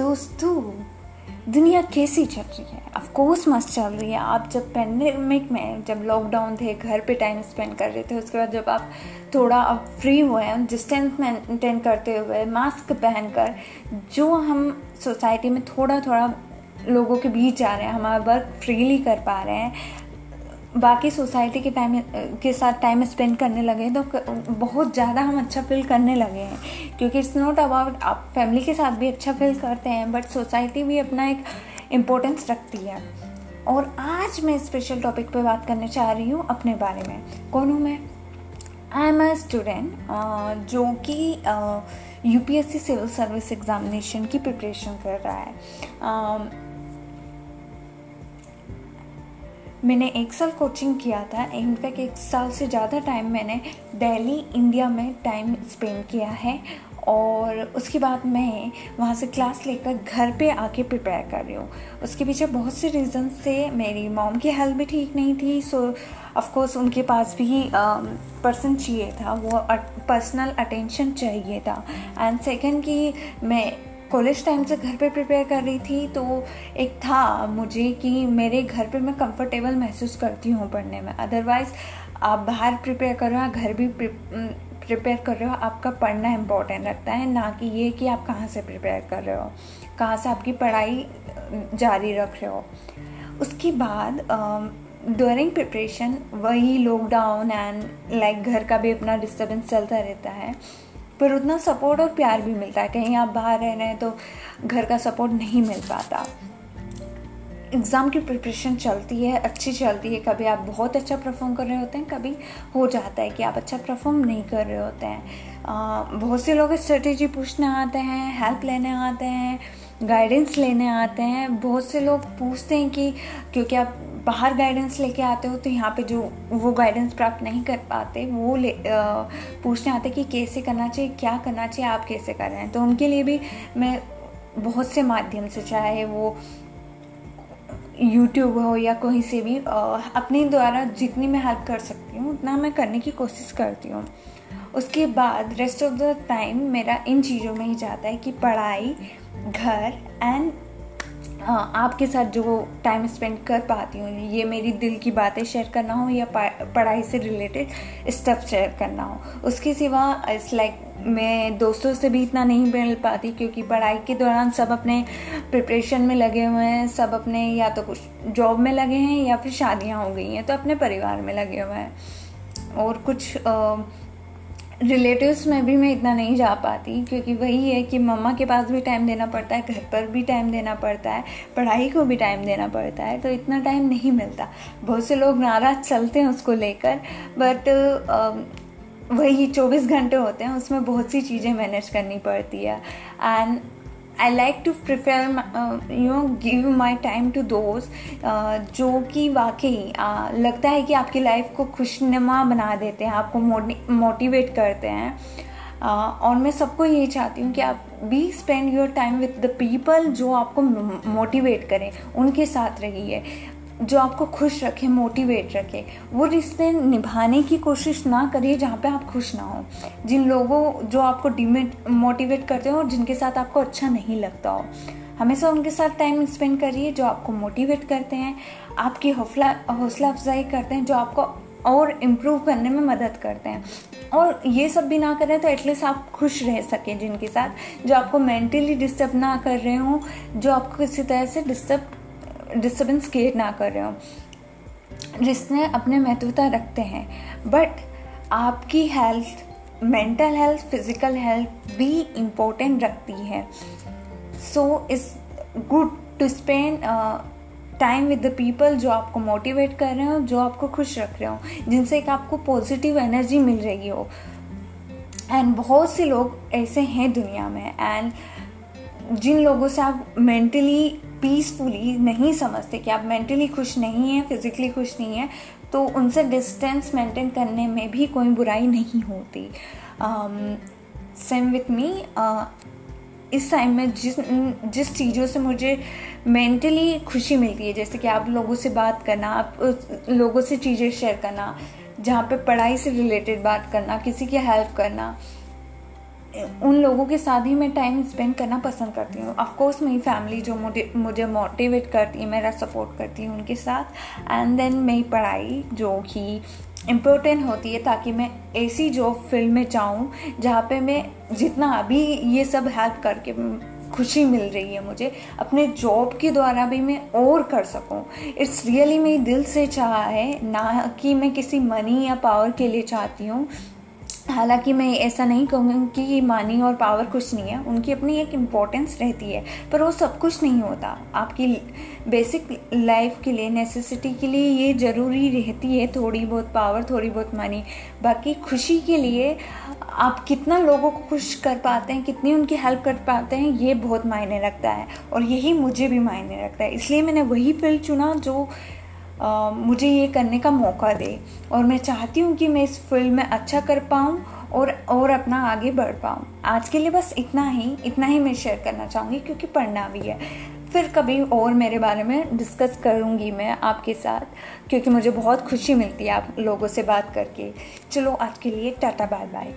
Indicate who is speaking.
Speaker 1: दोस्तों, दुनिया कैसी चल रही है? ऑफ़ कोर्स मस्त चल रही है। आप जब पेंडेमिक में जब लॉकडाउन थे, घर पे टाइम स्पेंड कर रहे थे, उसके बाद जब आप थोड़ा अब फ्री हुए हैं डिस्टेंस मेंटेन करते हुए मास्क पहनकर, जो हम सोसाइटी में थोड़ा थोड़ा लोगों के बीच आ रहे हैं हमारा वर्क फ्रीली कर पा रहे हैं बाकी सोसाइटी के टाइम के साथ टाइम स्पेंड करने लगे तो बहुत ज़्यादा हम अच्छा फील करने लगे हैं। क्योंकि इट्स नॉट अबाउट आप फैमिली के साथ भी अच्छा फील करते हैं बट सोसाइटी भी अपना एक इम्पोर्टेंस रखती है। और आज मैं स्पेशल टॉपिक पे बात करने चाह रही हूँ अपने बारे में। कौन हूँ मैं? आई एम अ स्टूडेंट जो कि U P civil service examination की प्रिपरेशन कर रहा है। uh, मैंने एक साल कोचिंग किया था इनफैक्ट एक साल से ज़्यादा टाइम मैंने दिल्ली, इंडिया में टाइम स्पेंड किया है और उसके बाद मैं वहाँ से क्लास लेकर घर पे आके प्रिपेयर कर रही हूँ। उसके पीछे बहुत से रीज़न थे। मेरी मॉम की हेल्थ भी ठीक नहीं थी सो ऑफकोर्स उनके पास भी पर्सन चाहिए था। वो पर्सनल अटेंशन चाहिए था। एंड सेकंड कि मैं कॉलेज टाइम से घर पे प्रिपेयर कर रही थी तो एक था मुझे कि मेरे घर पे मैं कंफर्टेबल महसूस करती हूँ पढ़ने में। अदरवाइज़ आप बाहर प्रिपेयर कर रहे हो घर भी प्रिपेयर कर रहे हो, आपका पढ़ना इम्पोर्टेंट लगता है, ना कि ये कि आप कहाँ से प्रिपेयर कर रहे हो, कहाँ से आपकी पढ़ाई जारी रख रहे हो। उसके बाद ड्यूरिंग प्रिपरेशन वही लॉकडाउन एंड लाइक घर का भी अपना डिस्टर्बेंस चलता रहता है। पर उतना सपोर्ट और प्यार भी मिलता है। कहीं आप बाहर रह रहे हैं तो घर का सपोर्ट नहीं मिल पाता। एग्ज़ाम की प्रिपरेशन चलती है, अच्छी चलती है। कभी आप बहुत अच्छा परफॉर्म कर रहे होते हैं, कभी हो जाता है कि आप अच्छा परफॉर्म नहीं कर रहे होते हैं। बहुत से लोग स्ट्रेटेजी पूछने आते हैं हेल्प लेने आते हैं गाइडेंस लेने आते हैं। बहुत से लोग पूछते हैं कि, क्योंकि आप बाहर गाइडेंस लेके आते हो तो यहाँ पे जो वो गाइडेंस प्राप्त नहीं कर पाते, वो ले पूछने आते कि कैसे करना चाहिए, क्या करना चाहिए, आप कैसे कर रहे हैं? तो उनके लिए भी मैं बहुत से माध्यम से, चाहे वो यूट्यूब हो या कहीं से भी अपने द्वारा जितनी मैं हेल्प कर सकती हूँ, उतना मैं करने की कोशिश करती हूँ। उसके बाद रेस्ट ऑफ़ द टाइम मेरा इन चीज़ों में ही जाता है कि पढ़ाई, घर एंड आपके साथ जो टाइम स्पेंड कर पाती हूँ ये मेरी दिल की बातें शेयर करना हो या पढ़ाई से रिलेटेड स्टेप शेयर करना हो। उसके सिवा इट्स लाइक मैं दोस्तों से भी इतना नहीं मिल पाती क्योंकि पढ़ाई के दौरान सब अपने प्रिपरेशन में लगे हुए हैं सब अपने या तो कुछ जॉब में लगे हैं या फिर शादियाँ हो गई हैं तो अपने परिवार में लगे हुए हैं। और कुछ आ, रिलेटिव्स में भी मैं इतना नहीं जा पाती, क्योंकि वही है कि मम्मा के पास भी टाइम देना पड़ता है, घर पर भी टाइम देना पड़ता है, पढ़ाई को भी टाइम देना पड़ता है तो इतना टाइम नहीं मिलता। बहुत से लोग नाराज़ चलते हैं उसको लेकर बट वही चौबीस घंटे होते हैं, उसमें बहुत सी चीज़ें मैनेज करनी पड़ती है। And I like to prefer you know give my time to those जो कि वाकई uh, लगता है कि आपकी लाइफ को खुशनुमा बना देते हैं आपको मोटिवेट करते हैं। Uh, और मैं सबको ये चाहती हूँ कि आप be spend your time with the people जो आपको मोटिवेट करें उनके साथ रहिए। जो आपको खुश रखे मोटिवेट रखे, वो रिश्ते निभाने की कोशिश ना करिए जहाँ पे आप खुश ना हो। जिन लोगों जो आपको डिमेट मोटिवेट करते हो और जिनके साथ आपको अच्छा नहीं लगता हो। हमेशा उनके साथ टाइम स्पेंड करिए जो आपको मोटिवेट करते हैं, आपकी हौसला हौसला अफजाई करते हैं, जो आपको और इम्प्रूव करने में मदद करते हैं। और ये सब भी ना करें तो एटलीस्ट आप खुश रह सकें जिनके साथ, जो आपको मेंटली डिस्टर्ब ना कर रहे हो, जो आपको किसी तरह से डिस्टर्ब डिस्टर्बेंस क्रिएट ना कर रहे हो। रिश्ते अपने महत्वता रखते हैं। बट आपकी health mental health physical health भी इम्पोर्टेंट रखती है। So it's good to spend time with the people जो आपको मोटिवेट कर रहे हो, जो आपको खुश रख रहे हो, जिनसे एक आपको पॉजिटिव एनर्जी मिल रही हो। एंड बहुत से लोग ऐसे हैं दुनिया में। एंड जिन लोगों से आप मेंटली पीसफुली नहीं समझते कि आप मेंटली खुश नहीं हैं फिज़िकली खुश नहीं हैं तो उनसे डिस्टेंस मेंटेन करने में भी कोई बुराई नहीं होती। सेम विथ मी इस टाइम में जिस जिस चीज़ों से मुझे मेंटली खुशी मिलती है, जैसे कि आप लोगों से बात करना, आप लोगों से चीज़ें शेयर करना, जहाँ पे पढ़ाई से रिलेटेड बात करना, किसी की हेल्प करना उन लोगों के साथ ही मैं टाइम स्पेंड करना पसंद करती हूँ। ऑफकोर्स मेरी फैमिली जो मुझे मुझे मोटिवेट करती है मेरा सपोर्ट करती है उनके साथ। एंड देन मेरी पढ़ाई जो कि इम्पोर्टेंट होती है ताकि मैं ऐसी जॉब फ़ील्ड में जाऊँ, जहाँ पे मैं जितना अभी ये सब हेल्प करके खुशी मिल रही है मुझे, अपने जॉब के द्वारा भी मैं और कर सकूँ। इट्स रियली मेरी दिल से चाह है, ना कि मैं किसी मनी या पावर के लिए चाहती हूँ। हालाँकि मैं ऐसा नहीं कहूँगी कि मानी और पावर कुछ नहीं है, उनकी अपनी एक इम्पोर्टेंस रहती है, पर वो सब कुछ नहीं होता। आपकी बेसिक लाइफ के लिए नेसेसिटी के लिए ये ज़रूरी रहती है थोड़ी बहुत पावर थोड़ी बहुत मनी बाकी खुशी के लिए आप कितना लोगों को खुश कर पाते हैं, कितनी उनकी हेल्प कर पाते हैं, ये बहुत मायने रखता है, और यही मुझे भी मायने रखता है। इसलिए मैंने वही फ़ील्ड चुना जो मुझे ये करने का मौका दे और मैं चाहती हूँ कि मैं इस फ़ील्ड में अच्छा कर पाऊँ और और अपना आगे बढ़ पाऊँ। आज के लिए बस इतना ही इतना ही मैं शेयर करना चाहूँगी क्योंकि पढ़ना भी है। फिर कभी और मेरे बारे में डिस्कस करूँगी मैं आपके साथ, क्योंकि मुझे बहुत खुशी मिलती है आप लोगों से बात करके। चलो आज के लिए टाटा बाय बाय